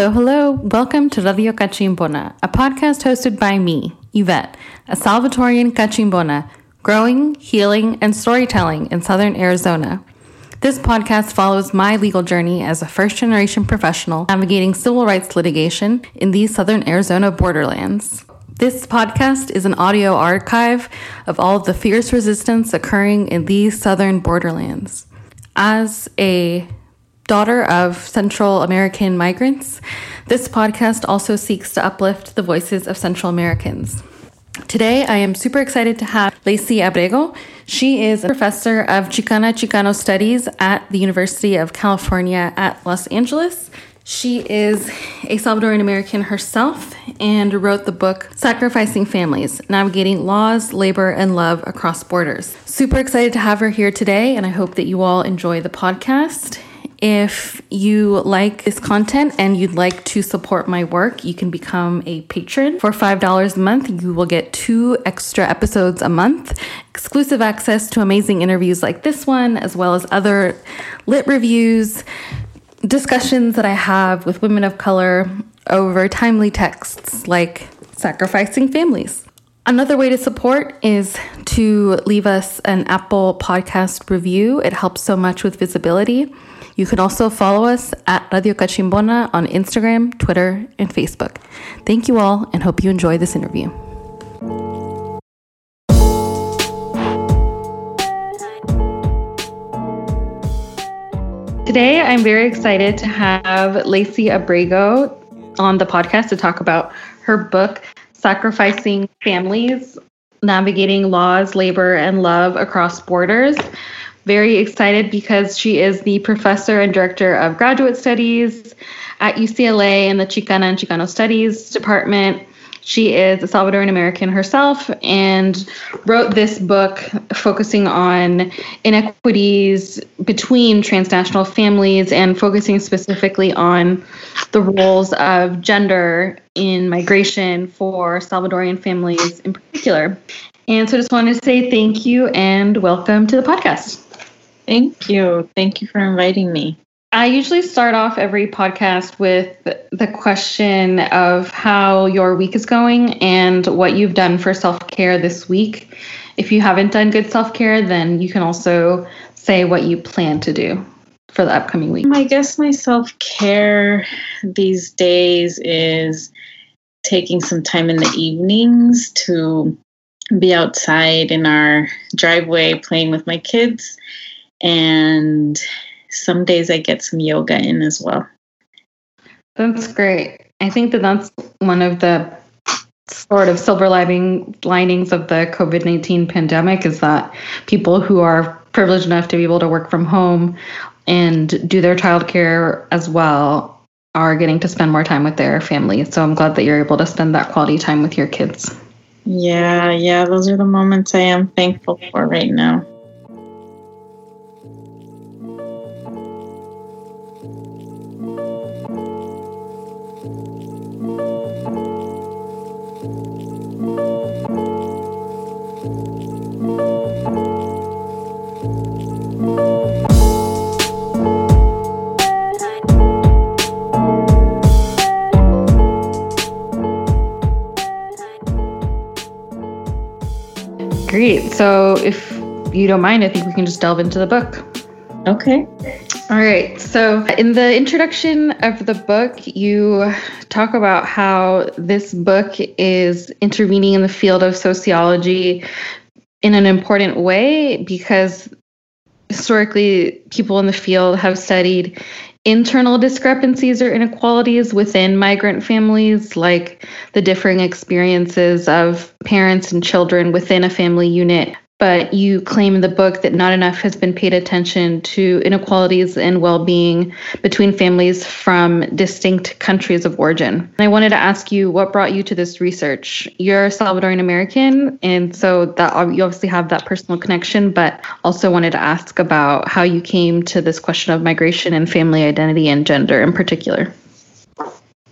Hello, hello. Welcome to Radio Cachimbona, a podcast hosted by me, Yvette, a Salvadorian Cachimbona, growing, healing, and storytelling in Southern Arizona. This podcast follows my legal journey as a first generation professional navigating civil rights litigation in these Southern Arizona borderlands. This podcast is an audio archive of all of the fierce resistance occurring in these Southern borderlands. As a daughter of Central American migrants, this podcast also seeks to uplift the voices of Central Americans. Today, I am super excited to have Leisy Abrego. She is a professor of Chicana Chicano Studies at the University of California at Los Angeles. She is a Salvadoran American herself and wrote the book Sacrificing Families Navigating Laws, Labor, and Love Across Borders. Super excited to have her here today, and I hope that you all enjoy the podcast. If you like this content and you'd like to support my work, you can become a patron. For $5 a month, you will get two extra episodes a month, exclusive access to amazing interviews like this one, as well as other lit reviews, discussions that I have with women of color over timely texts like sacrificing families. Another way to support is to leave us an Apple podcast review. It helps so much with visibility. You can also follow us at Radio Cachimbona on Instagram, Twitter, and Facebook. Thank you all and hope you enjoy this interview. Today, I'm very excited to have Leisy Abrego on the podcast to talk about her book, Sacrificing Families Navigating Laws, Labor, and Love Across Borders very excited because she is the professor and director of graduate studies at UCLA in the Chicana and Chicano Studies department. She is a Salvadoran American herself and wrote this book focusing on inequities between transnational families and focusing specifically on the roles of gender in migration for Salvadorian families in particular. And so I just wanted to say thank you and welcome to the podcast. Thank you. Thank you for inviting me. I usually start off every podcast with the question of how your week is going and what you've done for self care this week. If you haven't done good self care, then you can also say what you plan to do for the upcoming week. I guess my self care these days is taking some time in the evenings to be outside in our driveway playing with my kids and some days I get some yoga in as well. That's great. I think that that's one of the sort of silver lining linings of the COVID 19 pandemic is that people who are privileged enough to be able to work from home and do their childcare as well are getting to spend more time with their family. So I'm glad that you're able to spend that quality time with your kids. Yeah, yeah, those are the moments I am thankful for right now. Great. So, if you don't mind, I think we can just delve into the book. Okay. All right. So, in the introduction of the book, you talk about how this book is intervening in the field of sociology in an important way because historically, people in the field have studied internal discrepancies or inequalities within migrant families, like the differing experiences of parents and children within a family unit. But you claim in the book that not enough has been paid attention to inequalities and well being between families from distinct countries of origin. And I wanted to ask you what brought you to this research? You're Salvadoran American, and so that you obviously have that personal connection, but also wanted to ask about how you came to this question of migration and family identity and gender in particular.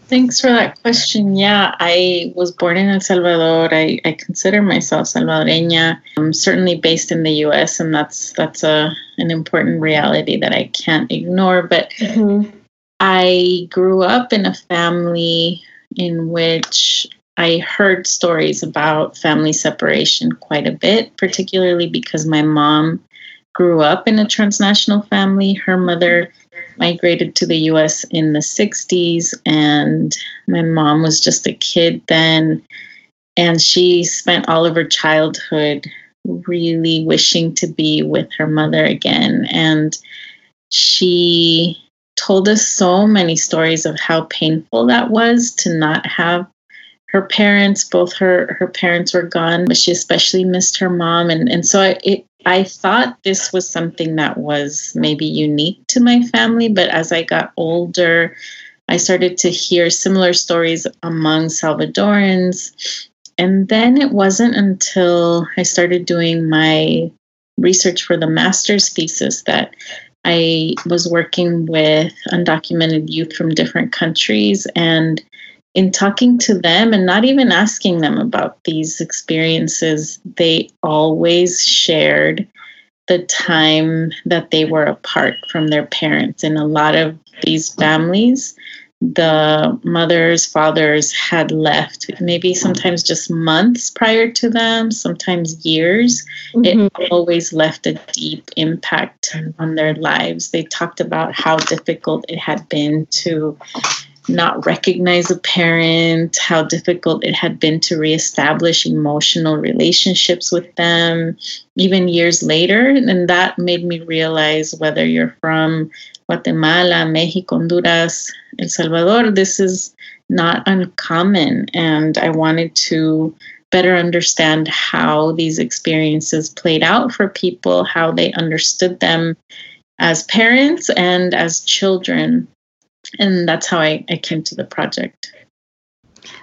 Thanks for that question. Yeah, I was born in El Salvador. I, I consider myself Salvadoreña. I'm certainly based in the U.S., and that's that's a an important reality that I can't ignore. But mm-hmm. I grew up in a family in which I heard stories about family separation quite a bit, particularly because my mom grew up in a transnational family. Her mother migrated to the US in the 60s, and my mom was just a kid then. And she spent all of her childhood really wishing to be with her mother again. And she told us so many stories of how painful that was to not have her parents both her her parents were gone but she especially missed her mom and and so it I thought this was something that was maybe unique to my family, but as I got older, I started to hear similar stories among Salvadorans. And then it wasn't until I started doing my research for the master's thesis that I was working with undocumented youth from different countries and in talking to them and not even asking them about these experiences, they always shared the time that they were apart from their parents. In a lot of these families, the mothers, fathers had left, maybe sometimes just months prior to them, sometimes years. Mm-hmm. It always left a deep impact on their lives. They talked about how difficult it had been to not recognize a parent, how difficult it had been to reestablish emotional relationships with them, even years later. And that made me realize whether you're from Guatemala, Mexico, Honduras, El Salvador, this is not uncommon. And I wanted to better understand how these experiences played out for people, how they understood them as parents and as children and that's how I, I came to the project.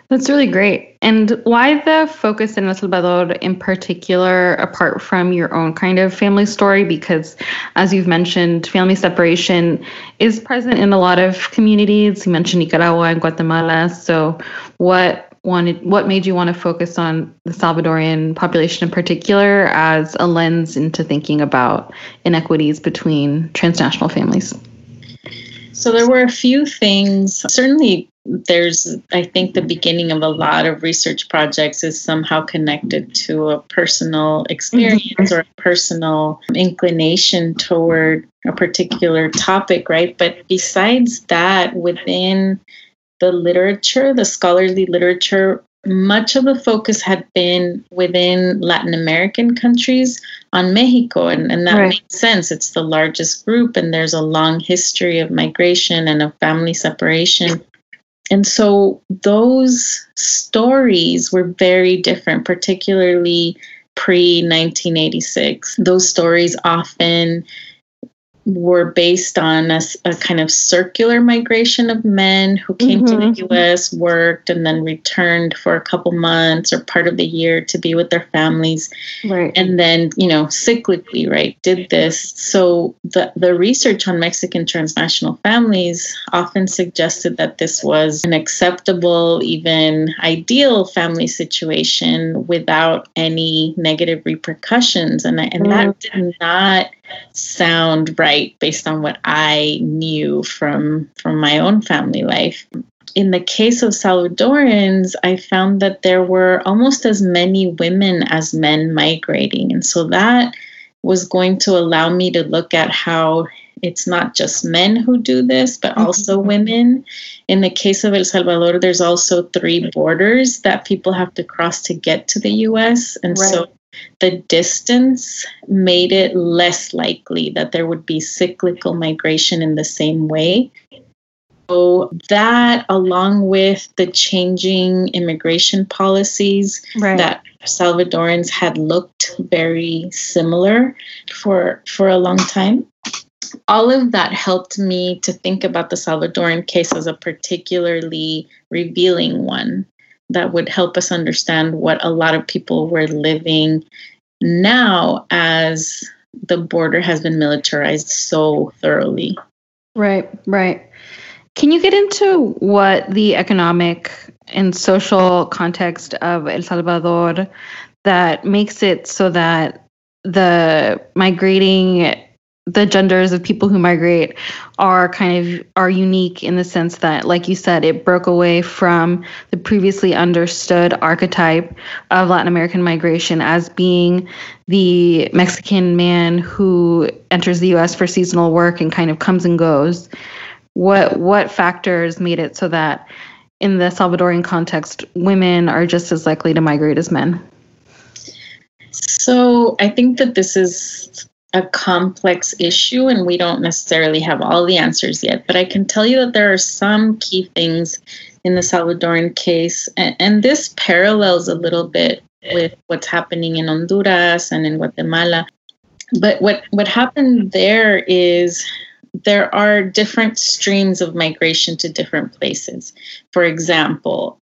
That's really great. And why the focus in El Salvador in particular, apart from your own kind of family story? Because as you've mentioned, family separation is present in a lot of communities. You mentioned Nicaragua and Guatemala. So what wanted what made you want to focus on the Salvadorian population in particular as a lens into thinking about inequities between transnational families? So there were a few things. Certainly, there's, I think, the beginning of a lot of research projects is somehow connected to a personal experience or a personal inclination toward a particular topic, right? But besides that, within the literature, the scholarly literature, much of the focus had been within Latin American countries on Mexico, and, and that right. makes sense. It's the largest group, and there's a long history of migration and of family separation. And so those stories were very different, particularly pre 1986. Those stories often were based on a, a, kind of circular migration of men who came mm-hmm. to the mm-hmm. US, worked, and then returned for a couple months or part of the year to be with their families. Right. And then, you know, cyclically, right, did this. So the, the research on Mexican transnational families often suggested that this was an acceptable, even ideal family situation without any negative repercussions. And, and mm-hmm. that did not sound right based on what I knew from from my own family life. In the case of Salvadorans, I found that there were almost as many women as men migrating. And so that was going to allow me to look at how it's not just men who do this, but mm-hmm. also women. In the case of El Salvador, there's also three borders that people have to cross to get to the US. And right. so the distance made it less likely that there would be cyclical migration in the same way. So, that along with the changing immigration policies right. that Salvadorans had looked very similar for, for a long time, all of that helped me to think about the Salvadoran case as a particularly revealing one that would help us understand what a lot of people were living now as the border has been militarized so thoroughly. Right, right. Can you get into what the economic and social context of El Salvador that makes it so that the migrating the genders of people who migrate are kind of are unique in the sense that like you said it broke away from the previously understood archetype of Latin American migration as being the Mexican man who enters the US for seasonal work and kind of comes and goes. What what factors made it so that in the Salvadorian context women are just as likely to migrate as men? So I think that this is a complex issue and we don't necessarily have all the answers yet. But I can tell you that there are some key things in the Salvadoran case, and, and this parallels a little bit with what's happening in Honduras and in Guatemala. But what, what happened there is there are different streams of migration to different places. For example,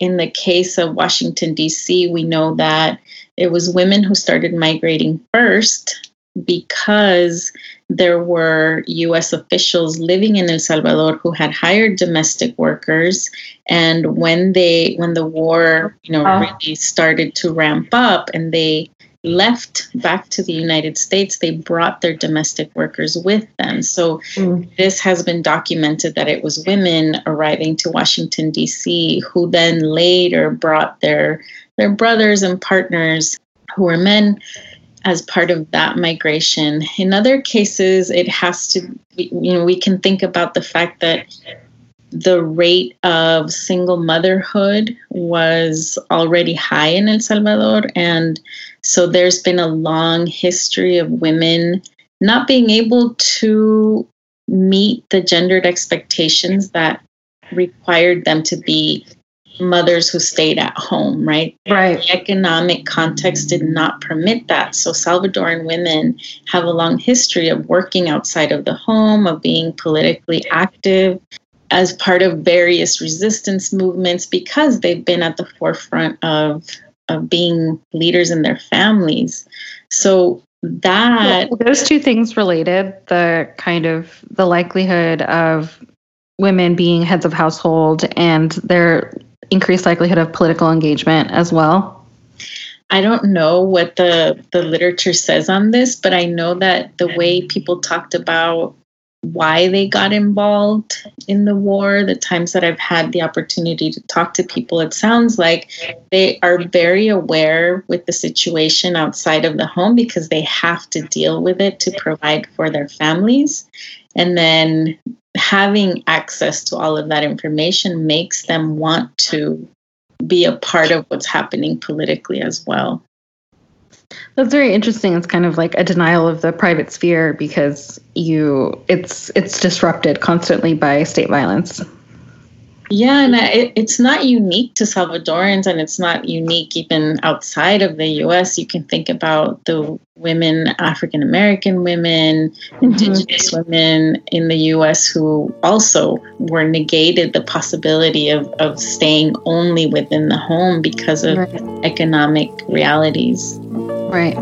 in the case of Washington, D.C., we know that it was women who started migrating first because there were US officials living in El Salvador who had hired domestic workers and when they when the war you know oh. really started to ramp up and they left back to the United States they brought their domestic workers with them so mm. this has been documented that it was women arriving to Washington DC who then later brought their their brothers and partners who were men as part of that migration. In other cases, it has to, you know, we can think about the fact that the rate of single motherhood was already high in El Salvador. And so there's been a long history of women not being able to meet the gendered expectations that required them to be mothers who stayed at home, right? Right. The economic context did not permit that. So Salvadoran women have a long history of working outside of the home, of being politically active as part of various resistance movements because they've been at the forefront of of being leaders in their families. So that well, those two things related, the kind of the likelihood of women being heads of household and their increased likelihood of political engagement as well? I don't know what the the literature says on this, but I know that the way people talked about why they got involved in the war, the times that I've had the opportunity to talk to people, it sounds like they are very aware with the situation outside of the home because they have to deal with it to provide for their families. And then having access to all of that information makes them want to be a part of what's happening politically as well. That's very interesting. It's kind of like a denial of the private sphere because you it's it's disrupted constantly by state violence. Yeah, and it, it's not unique to Salvadorans, and it's not unique even outside of the U.S. You can think about the women, African American women, mm-hmm. Indigenous women in the U.S. who also were negated the possibility of, of staying only within the home because of right. economic realities. Right.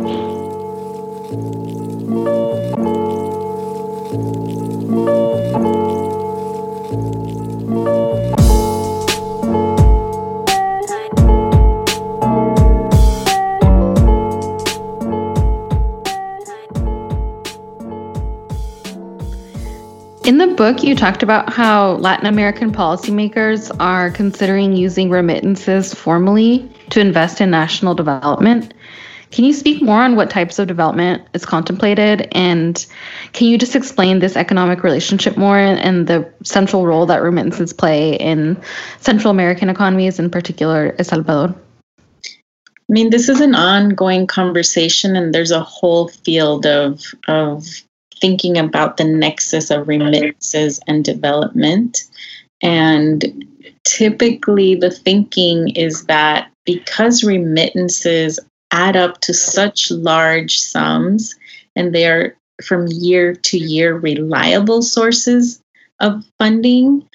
In the book, you talked about how Latin American policymakers are considering using remittances formally to invest in national development. Can you speak more on what types of development is contemplated? And can you just explain this economic relationship more and the central role that remittances play in Central American economies, in particular El Salvador? I mean, this is an ongoing conversation, and there's a whole field of, of thinking about the nexus of remittances and development. And typically, the thinking is that because remittances add up to such large sums and they are from year to year reliable sources of funding,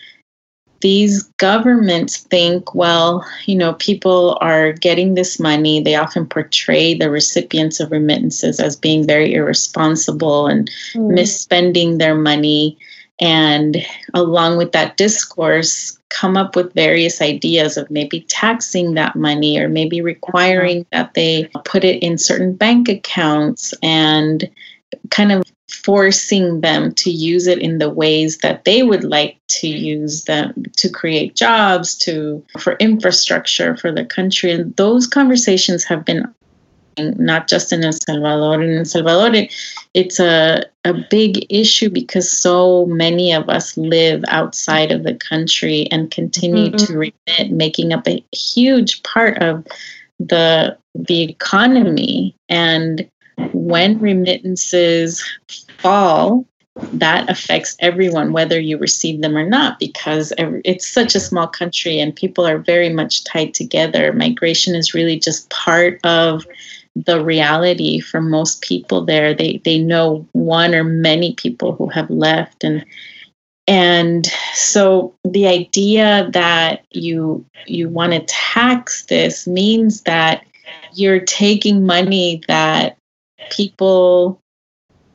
these governments think, well, you know, people are getting this money. They often portray the recipients of remittances as being very irresponsible and mm. misspending their money. And along with that discourse, come up with various ideas of maybe taxing that money or maybe requiring that they put it in certain bank accounts and kind of forcing them to use it in the ways that they would like to use them to create jobs to for infrastructure for the country and those conversations have been not just in El Salvador. In El Salvador, it, it's a, a big issue because so many of us live outside of the country and continue mm-hmm. to remit, making up a huge part of the the economy. And when remittances fall, that affects everyone, whether you receive them or not, because it's such a small country and people are very much tied together. Migration is really just part of the reality for most people there. They they know one or many people who have left and and so the idea that you you want to tax this means that you're taking money that people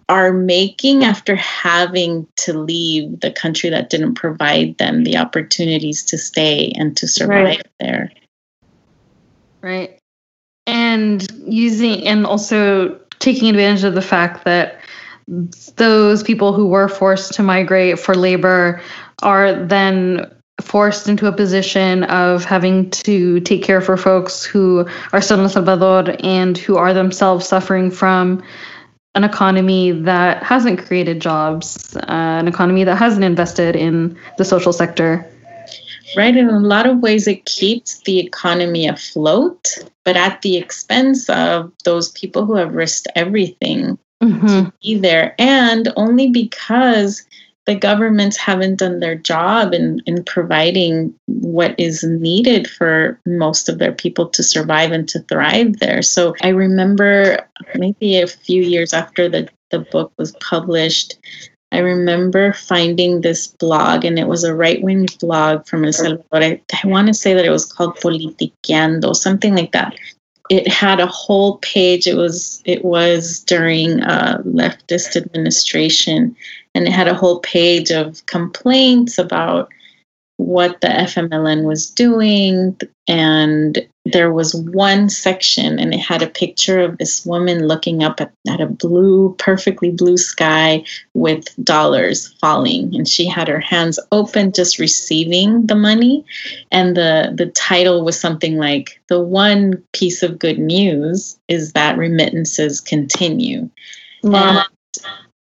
are making after having to leave the country that didn't provide them the opportunities to stay and to survive right. there. Right and using and also taking advantage of the fact that those people who were forced to migrate for labor are then forced into a position of having to take care for folks who are still in El Salvador and who are themselves suffering from an economy that hasn't created jobs, uh, an economy that hasn't invested in the social sector right? In a lot of ways, it keeps the economy afloat, but at the expense of those people who have risked everything mm-hmm. to be there. And only because the governments haven't done their job in, in providing what is needed for most of their people to survive and to thrive there. So I remember maybe a few years after the, the book was published, I remember finding this blog, and it was a right wing blog from El Salvador. I, I want to say that it was called Politiqueando, something like that. It had a whole page. It was it was during a leftist administration, and it had a whole page of complaints about what the FMLN was doing. And there was one section, and it had a picture of this woman looking up at, at a blue, perfectly blue sky with dollars falling. And she had her hands open, just receiving the money. And the, the title was something like The One Piece of Good News is that remittances continue. Wow.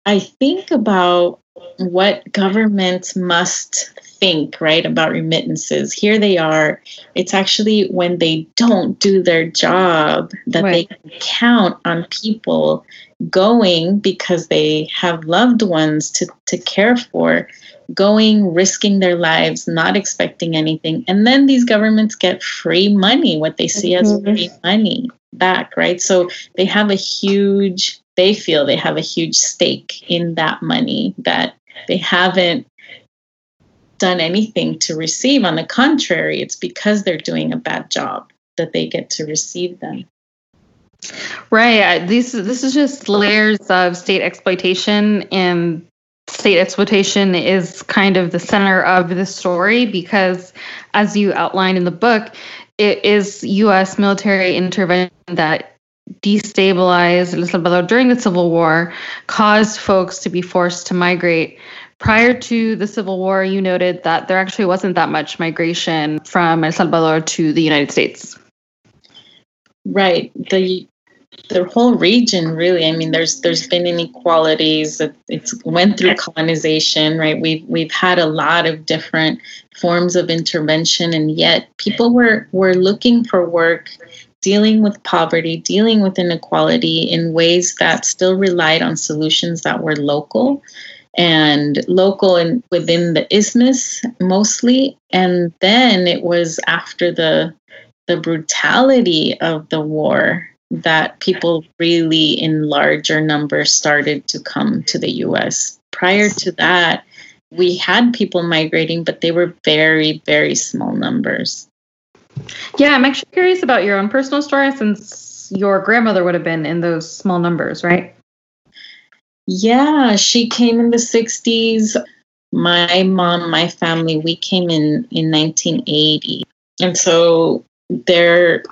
I think about what governments must think, right, about remittances. Here they are. It's actually when they don't do their job that right. they can count on people going because they have loved ones to, to care for, going, risking their lives, not expecting anything. And then these governments get free money, what they see mm-hmm. as free money back, right? So they have a huge, they feel they have a huge stake in that money that they haven't done anything to receive. On the contrary, it's because they're doing a bad job that they get to receive them. Right. This this is just layers of state exploitation and state exploitation is kind of the center of the story because as you outline in the book, it is US military intervention that destabilized El Salvador during the Civil War, caused folks to be forced to migrate Prior to the Civil War, you noted that there actually wasn't that much migration from El Salvador to the United States. Right. The the whole region really i mean there's there's been inequalities it's went through colonization right we've we've had a lot of different forms of intervention and yet people were were looking for work dealing with poverty dealing with inequality in ways that still relied on solutions that were local and local and within the isthmus mostly. And then it was after the the brutality of the war that people really in larger numbers started to come to the US prior to that we had people migrating but they were very very small numbers yeah i'm actually curious about your own personal story since your grandmother would have been in those small numbers right yeah, she came in the 60s. My mom, my family, we came in in 1980. And so there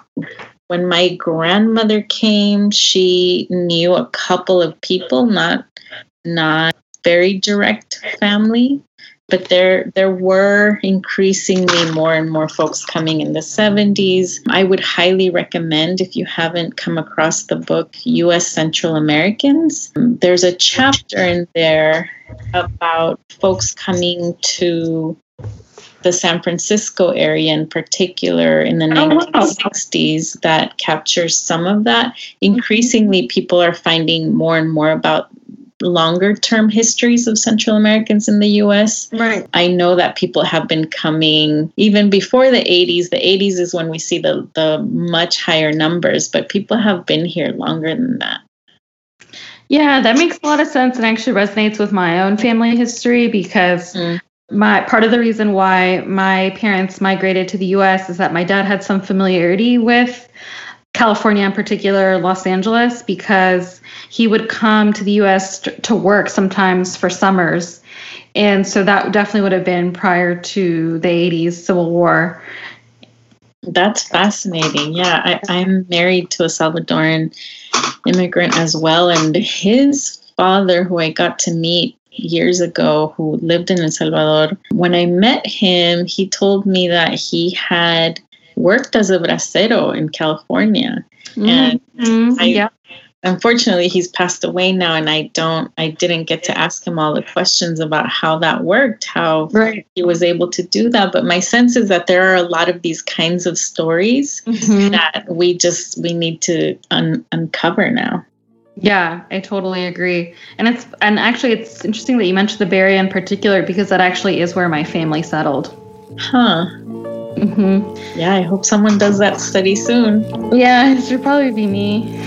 when my grandmother came, she knew a couple of people, not not very direct family but there there were increasingly more and more folks coming in the 70s i would highly recommend if you haven't come across the book us central americans. There's a chapter in there about folks coming to the san francisco area in particular in the 1960s that captures some of that. Increasingly people are finding more and more about longer term histories of Central Americans in the US. Right. I know that people have been coming even before the 80s. The 80s is when we see the, the much higher numbers, but people have been here longer than that. Yeah, that makes a lot of sense and actually resonates with my own family history because mm. my part of the reason why my parents migrated to the US is that my dad had some familiarity with California in particular, Los Angeles, because he would come to the US to work sometimes for summers. And so that definitely would have been prior to the 80s Civil War. That's fascinating. Yeah, I, I'm married to a Salvadoran immigrant as well. And his father, who I got to meet years ago, who lived in El Salvador, when I met him, he told me that he had worked as a bracero in California. Mm-hmm. And. I, yeah. unfortunately, he's passed away now, and I don't, I didn't get to ask him all the questions about how that worked, how right. he was able to do that. But my sense is that there are a lot of these kinds of stories mm-hmm. that we just we need to un- uncover now. Yeah, I totally agree. And it's and actually it's interesting that you mentioned the Bay Area in particular because that actually is where my family settled. Huh. Mm-hmm. Yeah, I hope someone does that study soon. Yeah, it should probably be me.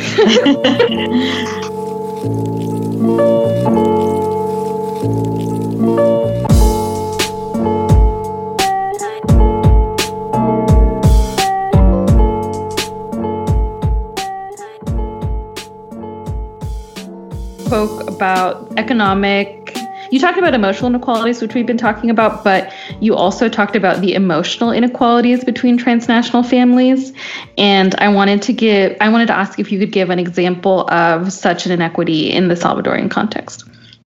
spoke about economic you talked about emotional inequalities, which we've been talking about, but you also talked about the emotional inequalities between transnational families. And I wanted to give, I wanted to ask if you could give an example of such an inequity in the Salvadorian context.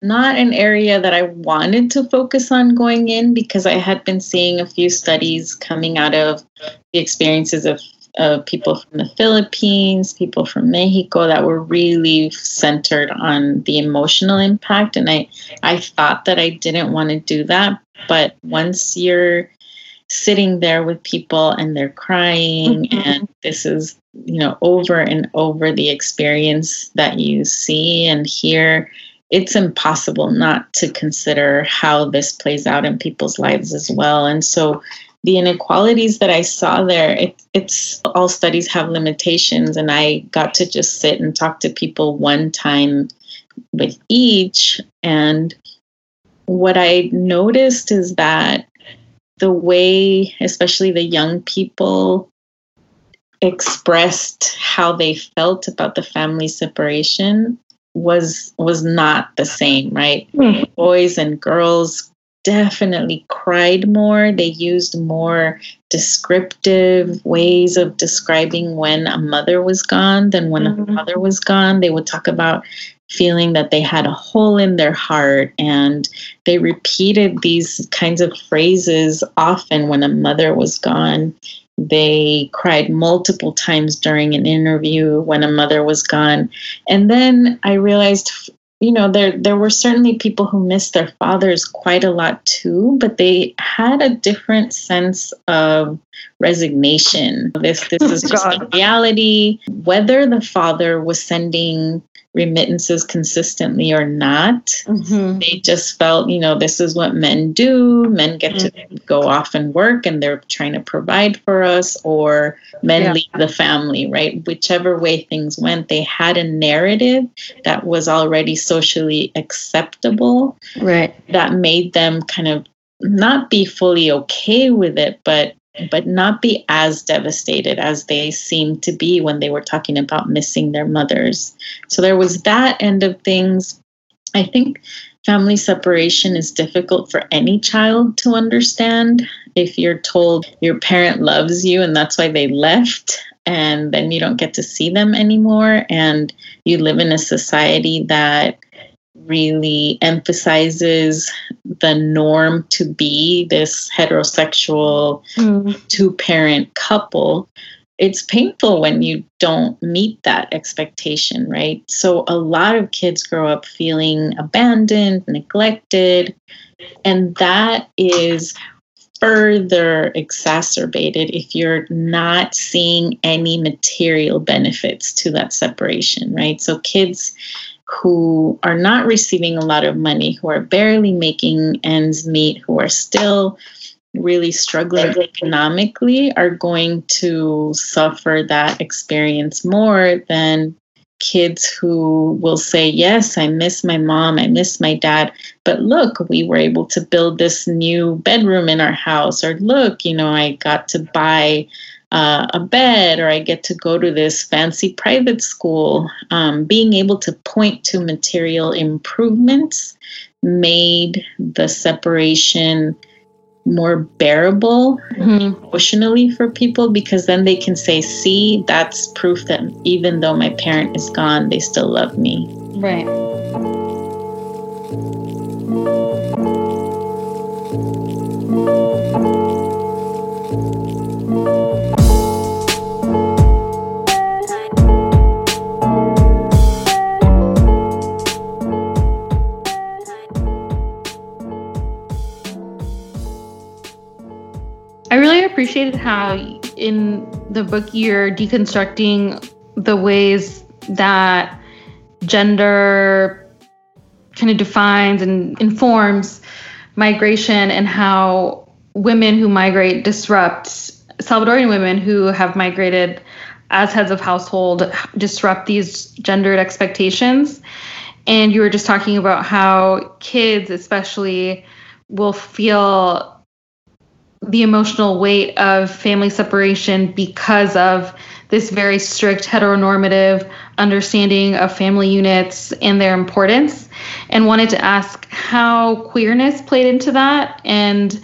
Not an area that I wanted to focus on going in because I had been seeing a few studies coming out of the experiences of uh, people from the Philippines, people from Mexico that were really centered on the emotional impact. And I, I thought that I didn't want to do that. But once you're sitting there with people and they're crying, mm-hmm. and this is, you know, over and over the experience that you see and hear, it's impossible not to consider how this plays out in people's lives as well. And so, the inequalities that I saw there, it, it's all studies have limitations, and I got to just sit and talk to people one time with each. And what I noticed is that the way, especially the young people, expressed how they felt about the family separation was was not the same right mm. boys and girls definitely cried more. They used more descriptive ways of describing when a mother was gone than when mm-hmm. a father was gone. They would talk about feeling that they had a hole in their heart and they repeated these kinds of phrases often when a mother was gone. They cried multiple times during an interview when a mother was gone. And then I realized you know there there were certainly people who missed their fathers quite a lot too but they had a different sense of resignation this this is just reality whether the father was sending remittances consistently or not. Mm-hmm. They just felt, you know, this is what men do. Men get mm-hmm. to go off and work and they're trying to provide for us, or men yeah. leave the family, right? Whichever way things went, they had a narrative that was already socially acceptable. Right. That made them kind of not be fully okay with it, but but not be as devastated as they seemed to be when they were talking about missing their mothers. So there was that end of things. I think family separation is difficult for any child to understand. If you're told your parent loves you and that's why they left, and then you don't get to see them anymore, and you live in a society that really emphasizes the norm to be this heterosexual mm. two parent couple it's painful when you don't meet that expectation, right? So a lot of kids grow up feeling abandoned, neglected, and that is further exacerbated if you're not seeing any material benefits to that separation, right? So kids who are not receiving a lot of money, who are barely making ends meet, who are still really struggling economically are going to suffer that experience more than kids who will say, Yes, I miss my mom, I miss my dad, but look, we were able to build this new bedroom in our house, or look, you know, I got to buy. Uh, a bed, or I get to go to this fancy private school. Um, being able to point to material improvements made the separation more bearable mm-hmm. emotionally for people because then they can say, see, that's proof that even though my parent is gone, they still love me. Right. In the book you're deconstructing the ways that gender kind of defines and informs migration and how women who migrate disrupt Salvadorian women who have migrated as heads of household disrupt these gendered expectations. And you were just talking about how kids, especially, will feel the emotional weight of family separation because of this very strict heteronormative understanding of family units and their importance. And wanted to ask how queerness played into that and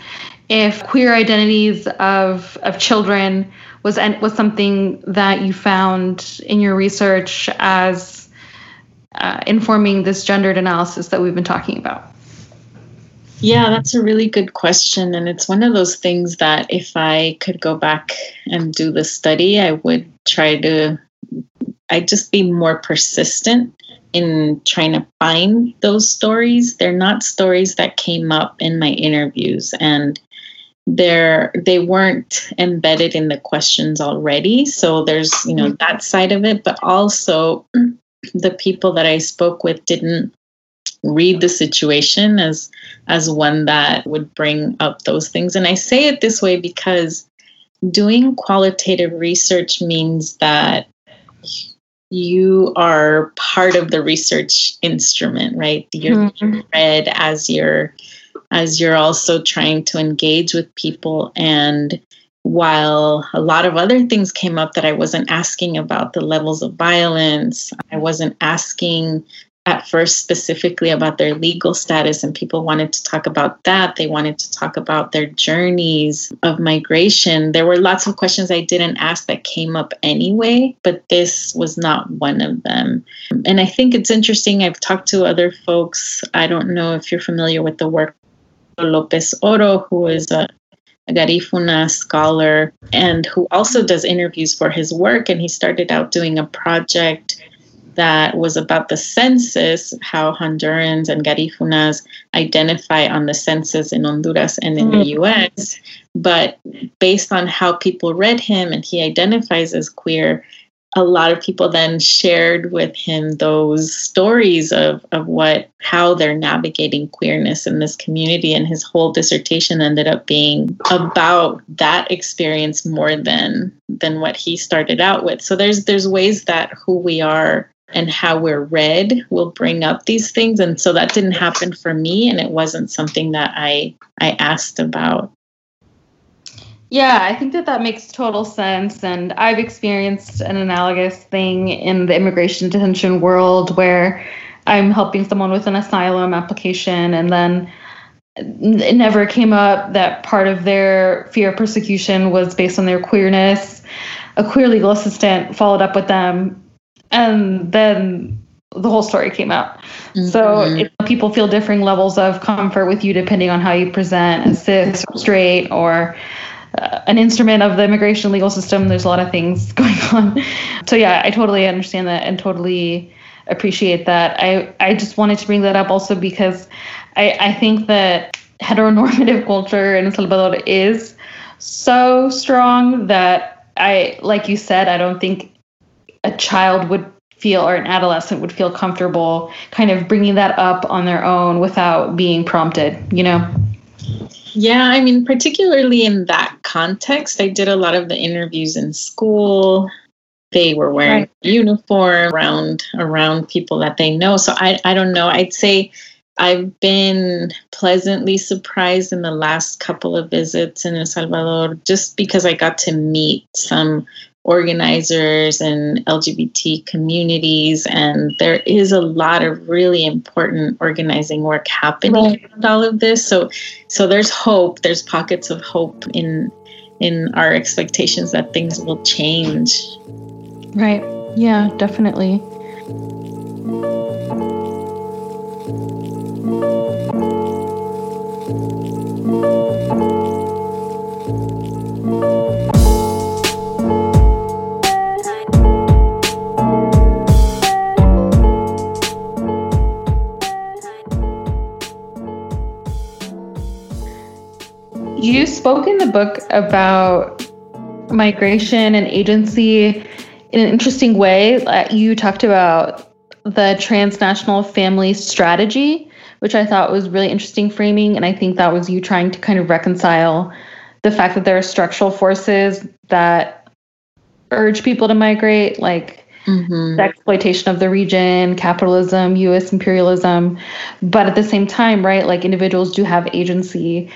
if queer identities of of children was was something that you found in your research as uh, informing this gendered analysis that we've been talking about yeah, that's a really good question. And it's one of those things that if I could go back and do the study, I would try to, I'd just be more persistent in trying to find those stories. They're not stories that came up in my interviews and they're they weren't embedded in the questions already so there's you know mm-hmm. that side of it but also the people that i spoke with didn't read the situation as as one that would bring up those things. And i say it this way because doing qualitative research means that you are part of the research instrument right? You're mm-hmm. read as you're as you're also trying to engage with people. And while a lot of other things came up that I wasn't asking about the levels of violence, I wasn't asking at first specifically about their legal status and people wanted to talk about that. They wanted to talk about their journeys of migration. There were lots of questions i didn't ask that came up anyway but this was not one of them. And i think it's interesting i've talked to other folks. I don't know if you're familiar with the work lopez oro who is a a Garifuna scholar and who also does interviews for his work. And he started out doing a project that was about the census, how Hondurans and Garifunas identify on the census in Honduras and in mm-hmm. the US. But based on how people read him and he identifies as queer, a lot of people then shared with him those stories of, of what how they're navigating queerness in this community and his whole dissertation ended up being about that experience more than than what he started out with so there's there's ways that who we are and how we're read will bring up these things. And so that didn't happen for me and it wasn't something that i i asked about. Yeah i think that that makes total sense. And i've experienced an analogous thing in the immigration detention world where i'm helping someone with an asylum application and then it never came up that part of their fear of persecution was based on their queerness. A queer legal assistant followed up with them and then the whole story came out. Mm-hmm. So if people feel differing levels of comfort with you depending on how you present as cis or straight or uh, an instrument of the immigration legal system. There's a lot of things going on. So yeah, I totally understand that and totally appreciate that. I I just wanted to bring that up also because I I think that heteronormative culture in El Salvador is so strong that I like you said I don't think a child would feel or an adolescent would feel comfortable kind of bringing that up on their own without being prompted, you know? Yeah, I mean, particularly in that context, I did a lot of the interviews in school. They were wearing right. uniform around around people that they know. So I I don't know. I'd say I've been pleasantly surprised in the last couple of visits in El Salvador just because I got to meet some organizers and LGBT communities. And there is a lot of really important organizing work happening right. around all of this. So so there's hope, there's pockets of hope in in our expectations that things will change. Right. Yeah, definitely. You spoke in the book about migration and agency in an interesting way. You talked about the transnational family strategy, which I thought was really interesting framing. And I think that was you trying to kind of reconcile the fact that there are structural forces that urge people to migrate, like mm-hmm. the exploitation of the region, capitalism, US imperialism. But at the same time, right, like individuals do have agency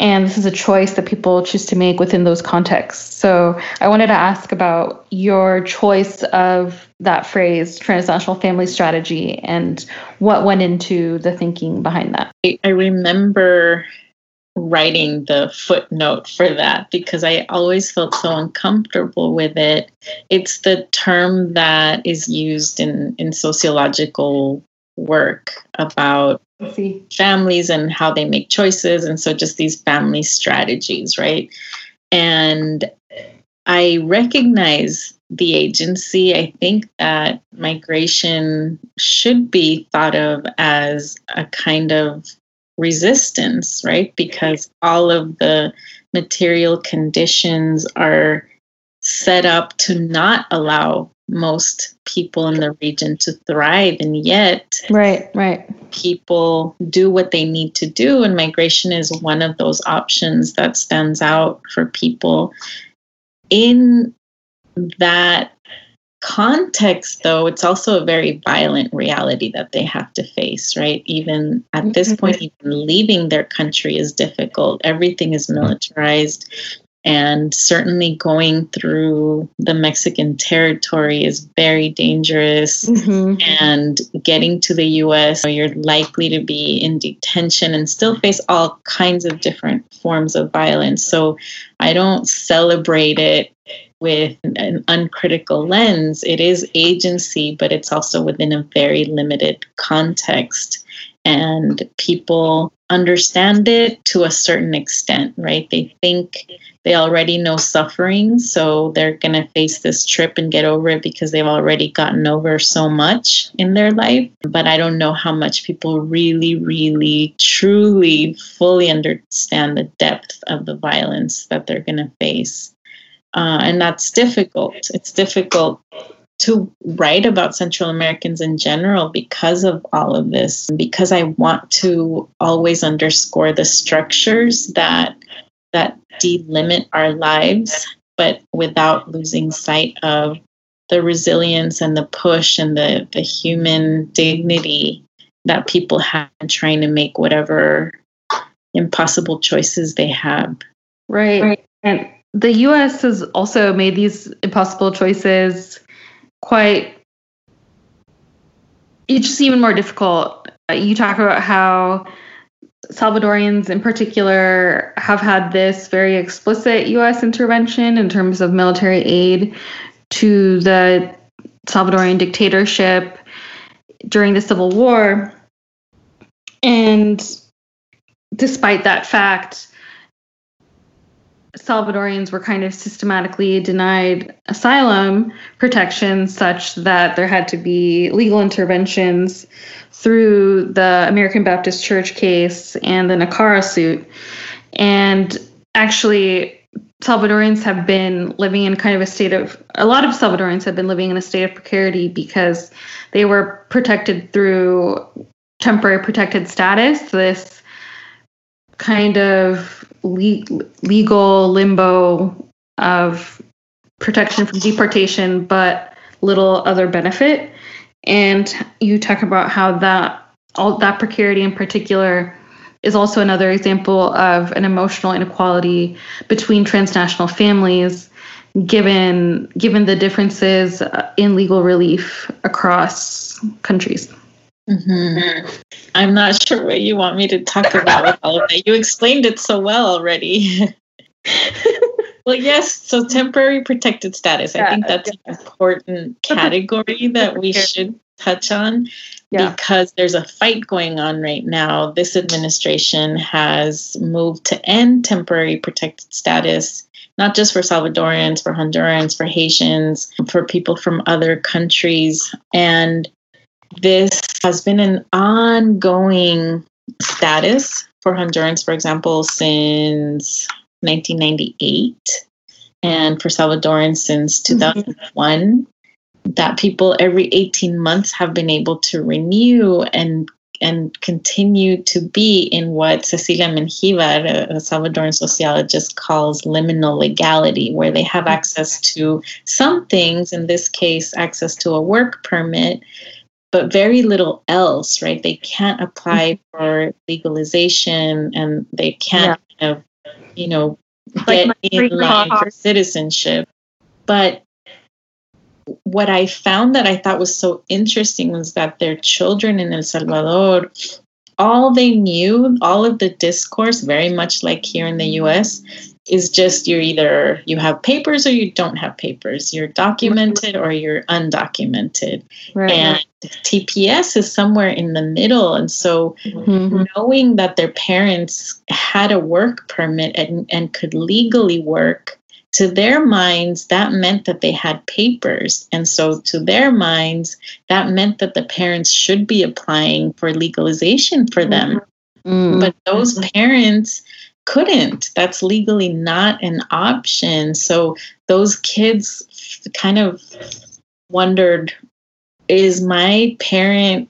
and this is a choice that people choose to make within those contexts. So I wanted to ask about your choice of that phrase, transnational family strategy, and what went into the thinking behind that. I remember writing the footnote for that because I always felt so uncomfortable with it. It's the term that is used in, in sociological work about families and how they make choices. And so just these family strategies, right? And I recognize the agency. I think that migration should be thought of as a kind of resistance, right? Because all of the material conditions are set up to not allow most people in the region to thrive and yet right right. people do what they need to do and migration is one of those options that stands out for people. In that context though it's also a very violent reality that they have to face right? Even at this mm-hmm. point even leaving their country is difficult. Everything is militarized and certainly going through the Mexican territory is very dangerous. Mm-hmm. And getting to the US, you're likely to be in detention and still face all kinds of different forms of violence. So I don't celebrate it with an uncritical lens. It is agency, but it's also within a very limited context. And people understand it to a certain extent, right? They think they already know suffering, so they're going to face this trip and get over it because they've already gotten over so much in their life. But I don't know how much people really, really, truly, fully understand the depth of the violence that they're going to face. Uh, and that's difficult. It's difficult to write about Central Americans in general because of all of this, because I want to always underscore the structures that that delimit our lives, but without losing sight of the resilience and the push and the, the human dignity that people have in trying to make whatever impossible choices they have. Right. right. And the US has also made these impossible choices quite it's just even more difficult. Uh, you talk about how Salvadorians in particular have had this very explicit US intervention in terms of military aid to the Salvadorian dictatorship. during the Civil War. And despite that fact, Salvadorians were kind of systematically denied asylum protection such that there had to be legal interventions through the American Baptist Church case and the NACARA suit. And actually, Salvadorians have been living in kind of a state of, a lot of Salvadorians have been living in a state of precarity because they were protected through temporary protected status, this kind of le- legal limbo of protection from deportation, but little other benefit. And you talk about how that all that precarity in particular is also another example of an emotional inequality between transnational families given given the differences in legal relief across countries. Mm-hmm. I'm not sure what you want me to talk about with all of that. You explained it so well already. well, yes. So temporary protected status. I think that's an important category that we should touch on yeah. because there's a fight going on right now. This administration has moved to end temporary protected status, not just for Salvadorans, for Hondurans, for Haitians, for people from other countries. And this has been an ongoing status for Hondurans, for example, since 1998, and for Salvadorans since 2001. Mm-hmm. That people every 18 months have been able to renew and and continue to be in what Cecilia Menjivar, a Salvadoran sociologist, calls liminal legality, where they have mm-hmm. access to some things, in this case, access to a work permit, but very little else, right? They can't apply mm-hmm. for legalization and they can't, yeah. kind of, you know, get like in line for citizenship. But what I found that I thought was so interesting was that their children in El Salvador, all they knew, all of the discourse, very much like here in the US, is just you're either you have papers or you don't have papers. You're documented or you're undocumented. Right. And TPS is somewhere in the middle. And so mm-hmm. knowing that their parents had a work permit and, and could legally work, to their minds, that meant that they had papers. And so to their minds, that meant that the parents should be applying for legalization for them. Mm-hmm. But those parents couldn't. That's legally not an option. So those kids kind of wondered is my parent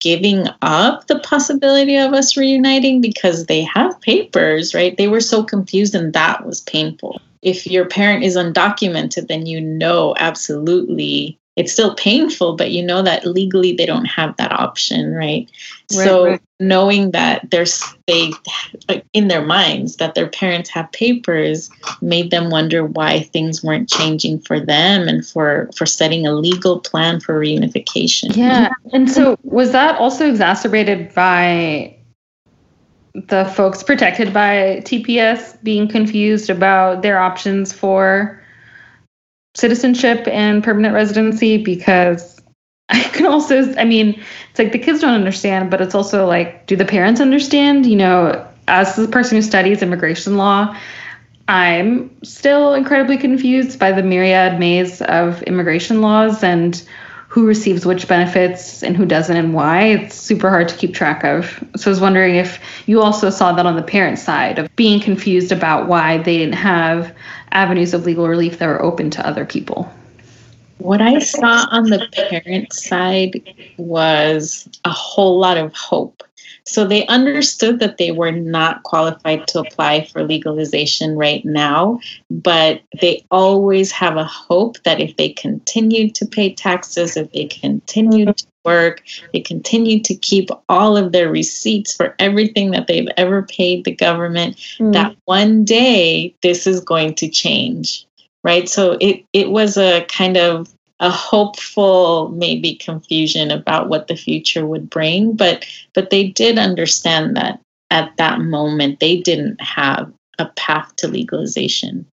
giving up the possibility of us reuniting because they have papers, right? They were so confused and that was painful. If your parent is undocumented, then you know absolutely it's still painful, but you know that legally they don't have that option, right? right so right. knowing that there's they in their minds that their parents have papers made them wonder why things weren't changing for them and for for setting a legal plan for reunification. Yeah. And so was that also exacerbated by the folks protected by TPS being confused about their options for citizenship and permanent residency because I can also, I mean, it's like the kids don't understand, but it's also like, do the parents understand? You know, as the person who studies immigration law, I'm still incredibly confused by the myriad maze of immigration laws and who receives which benefits and who doesn't and why. It's super hard to keep track of. So I was wondering if you also saw that on the parent side of being confused about why they didn't have avenues of legal relief that were open to other people. What I saw on the parent side was a whole lot of hope. So they understood that they were not qualified to apply for legalization right now, but they always have a hope that if they continue to pay taxes, if they continue to work, they continue to keep all of their receipts for everything that they've ever paid the government, mm. that one day this is going to change. Right. So it, it was a kind of a hopeful maybe confusion about what the future would bring but but they did understand that at that moment they didn't have a path to legalization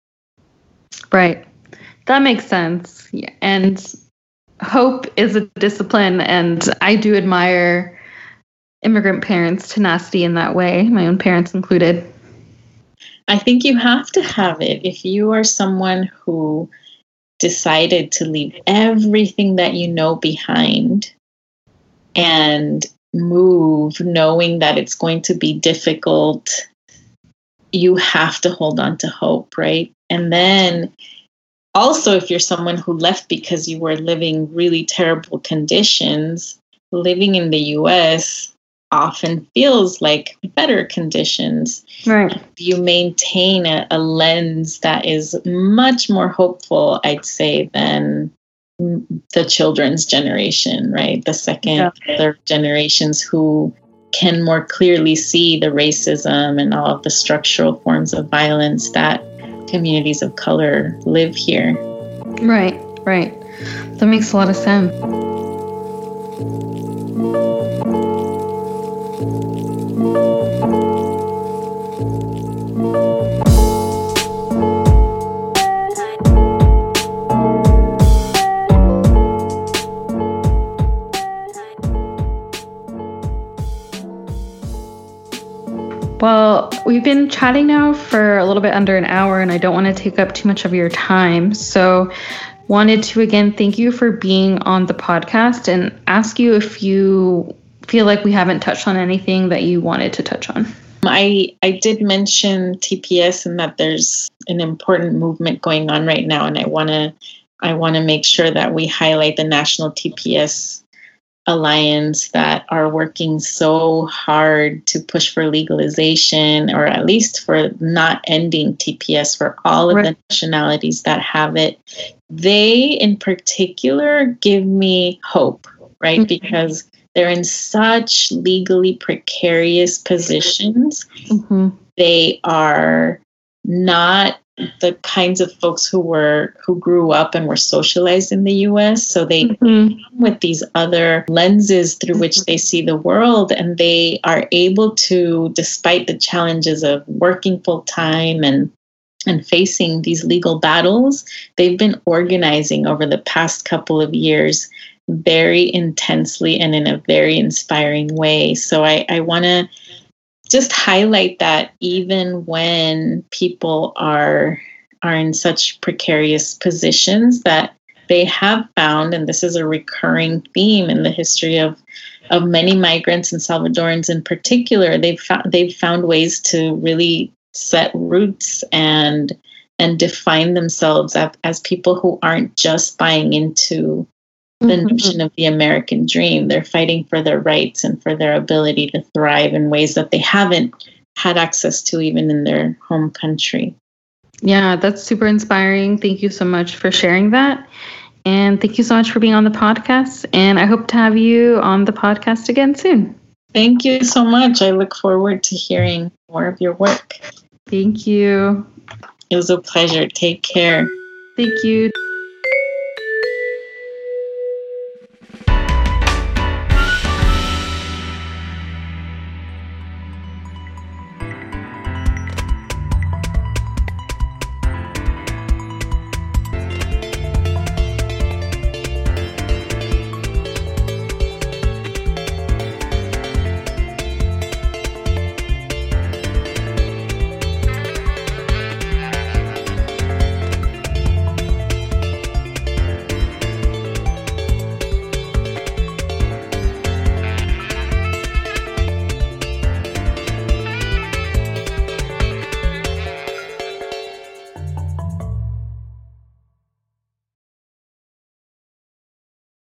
right that makes sense yeah. and hope is a discipline, and I do admire immigrant parents' tenacity in that way, my own parents included. I think you have to have it. If you are someone who decided to leave everything that you know behind and move knowing that it's going to be difficult, you have to hold on to hope, right? And then also, if you're someone who left because you were living really terrible conditions, living in the US often feels like better conditions. Right. You maintain a, a lens that is much more hopeful, I'd say, than the children's generation, right? The second, yeah. third generations who can more clearly see the racism and all of the structural forms of violence that communities of color live here. Right, right. That makes a lot of sense. We've been chatting now for a little bit under an hour, and I don't want to take up too much of your time. So, wanted to again thank you for being on the podcast and ask you if you feel like we haven't touched on anything that you wanted to touch on. Um, I I did mention TPS and that there's an important movement going on right now, and I want to I want to make sure that we highlight the national TPS alliance that are working so hard to push for legalization or at least for not ending TPS for all of right. the nationalities that have it. They, in particular, give me hope, right? Mm-hmm. Because they're in such legally precarious positions. Mm-hmm. They are not the kinds of folks who were who grew up and were socialized in the US so they mm-hmm. with these other lenses through which they see the world and they are able to despite the challenges of working full time and and facing these legal battles they've been organizing over the past couple of years very intensely and in a very inspiring way. So i i want to just highlight that even when people are are in such precarious positions that they have found and this is a recurring theme in the history of of many migrants and Salvadorans in particular they've found they've found ways to really set roots and and define themselves as, as people who aren't just buying into the mm-hmm. notion of the American dream. They're fighting for their rights and for their ability to thrive in ways that they haven't had access to even in their home country. Yeah, that's super inspiring. Thank you so much for sharing that. And thank you so much for being on the podcast. And I hope to have you on the podcast again soon. Thank you so much. I look forward to hearing more of your work. Thank you. It was a pleasure. Take care. Thank you.